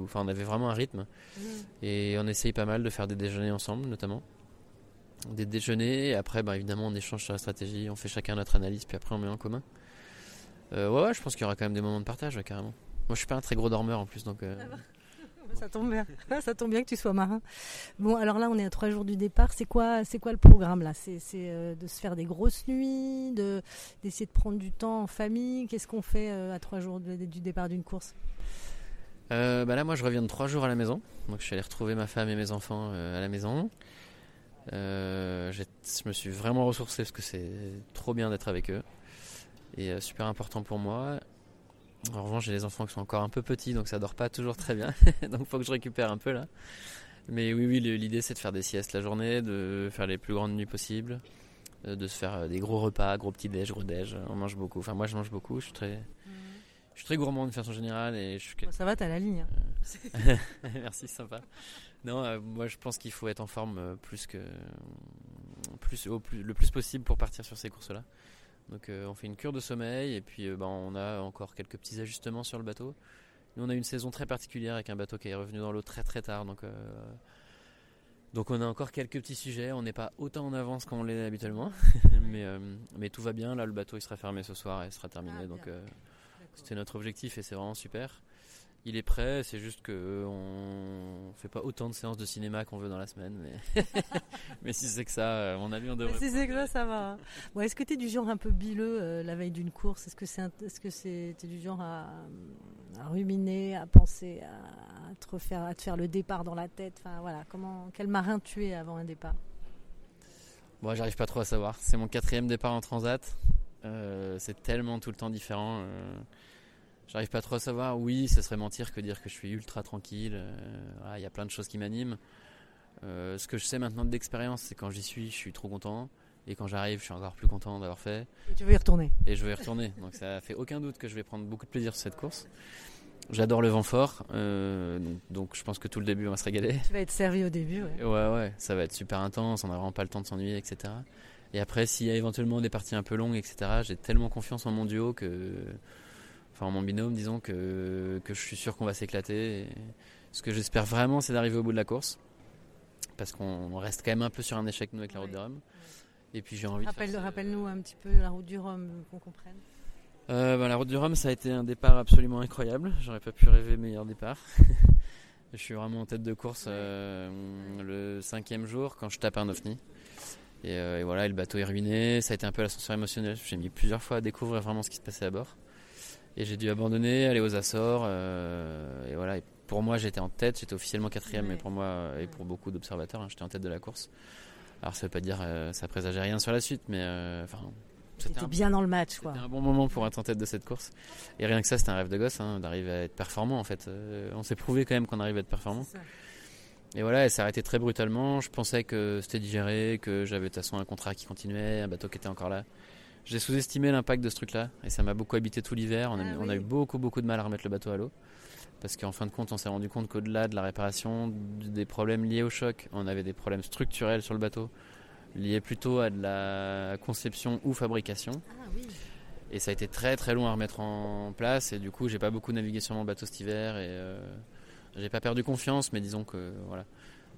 [SPEAKER 10] Enfin, on avait vraiment un rythme. Et on essaye pas mal de faire des déjeuners ensemble, notamment. Des déjeuners, et après, bah, évidemment, on échange sur la stratégie, on fait chacun notre analyse, puis après, on met en commun. Euh, ouais, ouais, je pense qu'il y aura quand même des moments de partage, ouais, carrément. Moi, je suis pas un très gros dormeur en plus, donc. euh,
[SPEAKER 2] Ça tombe bien. (laughs) Ça tombe bien que tu sois marin. Bon, alors là, on est à trois jours du départ. C'est quoi, c'est quoi le programme là? C'est euh, de se faire des grosses nuits, de d'essayer de prendre du temps en famille? Qu'est-ce qu'on fait euh, à trois jours du départ d'une course?
[SPEAKER 10] Euh, bah là, moi, je reviens de trois jours à la maison. Donc, je suis allé retrouver ma femme et mes enfants à la maison. Je me suis vraiment ressourcé parce que c'est trop bien d'être avec eux et super important pour moi. En revanche, j'ai les enfants qui sont encore un peu petits, donc ça dort pas toujours très bien. (laughs) donc, faut que je récupère un peu là. Mais oui, oui, l'idée c'est de faire des siestes la journée, de faire les plus grandes nuits possibles, euh, de se faire euh, des gros repas, gros petits déj, gros déj. On mange beaucoup. Enfin, moi, je mange beaucoup. Je suis très, je suis très gourmand de façon générale et je suis
[SPEAKER 2] Bon, Ça va, t'as la ligne. hein. (laughs)
[SPEAKER 10] Merci, sympa. Non, euh, moi je pense qu'il faut être en forme plus que plus, au plus le plus possible pour partir sur ces courses-là. Donc euh, on fait une cure de sommeil et puis euh, ben, on a encore quelques petits ajustements sur le bateau. Nous on a une saison très particulière avec un bateau qui est revenu dans l'eau très très tard, donc euh, donc on a encore quelques petits sujets. On n'est pas autant en avance qu'on l'est habituellement, (laughs) mais mais tout va bien. Là le bateau il sera fermé ce soir et sera terminé,
[SPEAKER 2] Ah,
[SPEAKER 10] donc c'était notre objectif et c'est vraiment super. Il est prêt, c'est juste que euh, on fait pas autant de séances de cinéma qu'on veut dans la semaine, mais, (laughs) mais si c'est que ça, euh, à mon avis, on devrait.
[SPEAKER 2] Si c'est que ça, ça va. hein. Bon, est-ce que tu es du genre un peu bileux euh, la veille d'une course? Est-ce que c'est est-ce que c'est t'es du genre à, à ruminer, à penser, à, te refaire, à te faire le départ dans la tête? Enfin voilà, comment quel marin tu es avant un départ?
[SPEAKER 10] Bon, j'arrive pas trop à savoir. C'est mon quatrième départ en transat. Euh, c'est tellement tout le temps différent. euh, j'arrive pas trop à savoir. Oui, ce serait mentir que dire que je suis ultra tranquille. euh, voilà, Il y a plein de choses qui m'animent. Euh, ce que je sais maintenant d'expérience, c'est quand j'y suis, je suis trop content. Et quand j'arrive, je suis encore plus content d'avoir fait.
[SPEAKER 2] Et tu veux y retourner
[SPEAKER 10] Et je vais y retourner. Donc ça fait aucun doute que je vais prendre beaucoup de plaisir sur cette course. J'adore le vent fort. euh, donc, donc je pense que tout le début, on va se régaler.
[SPEAKER 2] Tu vas être servi au début. ouais.
[SPEAKER 10] Ouais, ouais, ça va être super intense, on n'a vraiment pas le temps de s'ennuyer, etc. Et après, s'il y a éventuellement des parties un peu longues, etc., j'ai tellement confiance en mon duo que. Enfin, en mon binôme, disons, que, que je suis sûr qu'on va s'éclater. Et Ce que j'espère vraiment, c'est d'arriver au bout de la course. Parce qu'on reste quand même un peu sur un échec, nous, avec la route de Rome. Et puis j'ai envie de.
[SPEAKER 2] Rappelle,
[SPEAKER 10] ce-
[SPEAKER 2] rappelle-nous un petit peu la route du Rhum, qu'on comprenne.
[SPEAKER 10] euh, bah, la route du Rhum, ça a été un départ absolument incroyable. J'aurais pas pu rêver meilleur départ. (laughs) je suis vraiment en tête de course euh, le cinquième jour quand je tape un ovni. Et, euh, et voilà, et le bateau est ruiné. Ça a été un peu l'ascenseur émotionnel. J'ai mis plusieurs fois à découvrir vraiment ce qui se passait à bord. Et j'ai dû abandonner, aller aux Açores. euh, et voilà. Et pour moi, j'étais en tête. J'étais officiellement quatrième,
[SPEAKER 2] Ouais.
[SPEAKER 10] mais pour moi et pour beaucoup d'observateurs, hein, j'étais en tête de la course. Alors ça veut pas dire, euh, ça présageait rien sur la suite, mais euh, enfin, c'était
[SPEAKER 2] bien dans le match, quoi.
[SPEAKER 10] c'était un bon moment pour être en tête de cette course. Et rien que ça, c'était un rêve de gosse, hein, d'arriver à être performant en fait. Euh, on s'est prouvé quand même qu'on arrive à être performant. Et voilà, et ça a arrêté très brutalement. Je pensais que c'était digéré, que j'avais de toute façon un contrat qui continuait, un bateau qui était encore là. J'ai sous-estimé l'impact de ce truc-là, et ça m'a beaucoup habité tout l'hiver. On, a-
[SPEAKER 2] Ah
[SPEAKER 10] on a
[SPEAKER 2] oui.
[SPEAKER 10] eu beaucoup, beaucoup de mal à remettre le bateau à l'eau. Parce qu'en fin de compte, on s'est rendu compte qu'au-delà de la réparation, des problèmes liés au choc, on avait des problèmes structurels sur le bateau, liés plutôt à de la conception ou fabrication.
[SPEAKER 2] Ah oui.
[SPEAKER 10] Et ça a été très très long à remettre en place. Et du coup, j'ai pas beaucoup navigué sur mon bateau cet hiver. Et euh, j'ai pas perdu confiance, mais disons que voilà,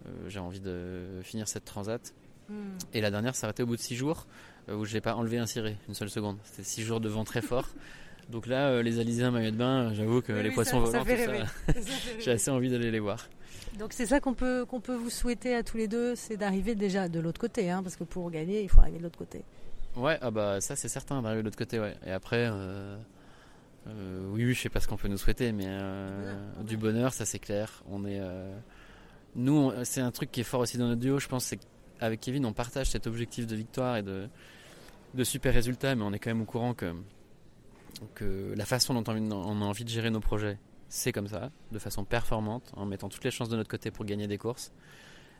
[SPEAKER 10] euh, j'ai envie de finir cette transat.
[SPEAKER 2] Hmm.
[SPEAKER 10] Et la dernière s'est arrêtée au bout de 6 jours, euh, où j'ai pas enlevé un ciré, une seule seconde. C'était 6 jours de vent très fort. (laughs) Donc là, euh, les alizés maillot de bain, j'avoue que
[SPEAKER 2] Oui,
[SPEAKER 10] les
[SPEAKER 2] oui,
[SPEAKER 10] poissons volants, (laughs) j'ai assez envie d'aller les voir.
[SPEAKER 2] Donc c'est ça qu'on peut, qu'on peut vous souhaiter à tous les deux, c'est d'arriver déjà de l'autre côté, hein, parce que pour gagner, il faut arriver de l'autre côté.
[SPEAKER 10] Ouais, ah bah ça c'est certain d'arriver de l'autre côté, ouais. Et après, euh, euh, oui, oui, je sais pas ce qu'on peut nous souhaiter, mais euh, du bonheur, ça c'est clair. On est, euh, nous, c'est un truc qui est fort aussi dans notre duo, je pense, c'est qu'avec Kevin, on partage cet objectif de victoire et de, super résultats, mais on est quand même au courant que, la façon dont on a envie de- gérer nos projets, c'est comme ça, de façon performante, en mettant toutes les chances de notre côté pour gagner des courses.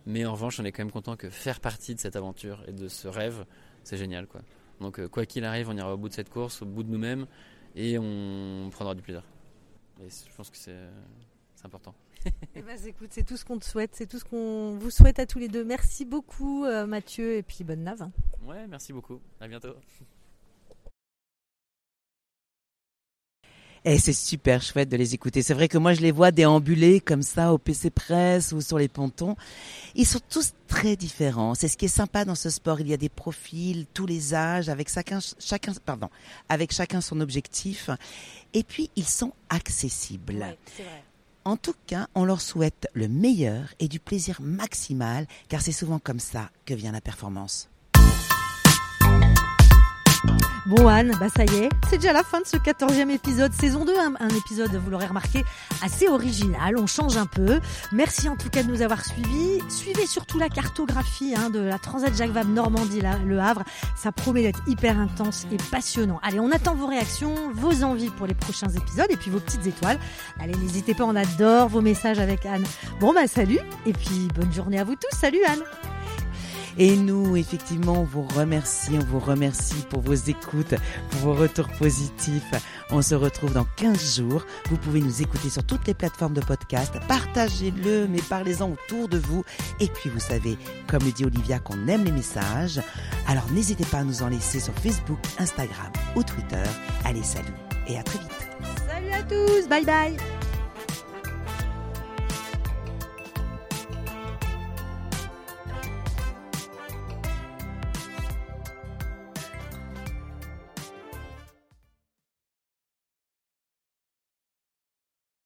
[SPEAKER 10] Mais en revanche, on est quand même content que faire partie de cette aventure et de ce rêve, c'est génial. Donc, euh, quoi qu'il arrive, on ira au bout de cette course, au bout de nous-mêmes, et on prendra du plaisir. Et je pense que c'est c'est important. (laughs)
[SPEAKER 2] Eh ben, écoute, c'est tout ce qu'on te souhaite, c'est tout ce qu'on vous souhaite à tous les deux. Merci beaucoup euh, Mathieu et puis bonne nave. hein.
[SPEAKER 10] Ouais, merci beaucoup. À bientôt.
[SPEAKER 1] Et c'est super chouette de les écouter. C'est vrai que moi, je les vois déambuler comme ça au PC Press ou sur les pontons. Ils sont tous très différents. C'est ce qui est sympa dans ce sport. Il y a des profils, tous les âges, avec chacun, chacun, pardon, avec chacun son objectif. Et puis, ils sont accessibles.
[SPEAKER 2] Ouais, c'est vrai.
[SPEAKER 1] En tout cas, on leur souhaite le meilleur et du plaisir maximal, car c'est souvent comme ça que vient la performance.
[SPEAKER 2] Bon Anne, bah ça y est, c'est déjà la fin de ce 14e épisode, saison 2, un, épisode, vous l'aurez remarqué, assez original, on change un peu. Merci en tout cas de nous avoir suivis. Suivez surtout la cartographie hein, de la Transat Jacques Vabre Normandie, Le Havre, ça promet d'être hyper intense et passionnant. Allez, on attend vos réactions, vos envies pour les prochains épisodes et puis vos petites étoiles. Allez, n'hésitez pas, on adore vos messages avec Anne. Bon bah salut, et puis bonne journée à vous tous, salut Anne
[SPEAKER 1] Et nous, effectivement, on vous remercie, on vous remercie pour vos écoutes, pour vos retours positifs. On se retrouve dans 15 jours. Vous pouvez nous écouter sur toutes les plateformes de podcast. Partagez-le, mais parlez-en autour de vous. Et puis, vous savez, comme le dit Olivia, qu'on aime les messages. Alors, n'hésitez pas à nous en laisser sur Facebook, Instagram ou Twitter. Allez, salut et à très vite.
[SPEAKER 2] Salut à tous, bye bye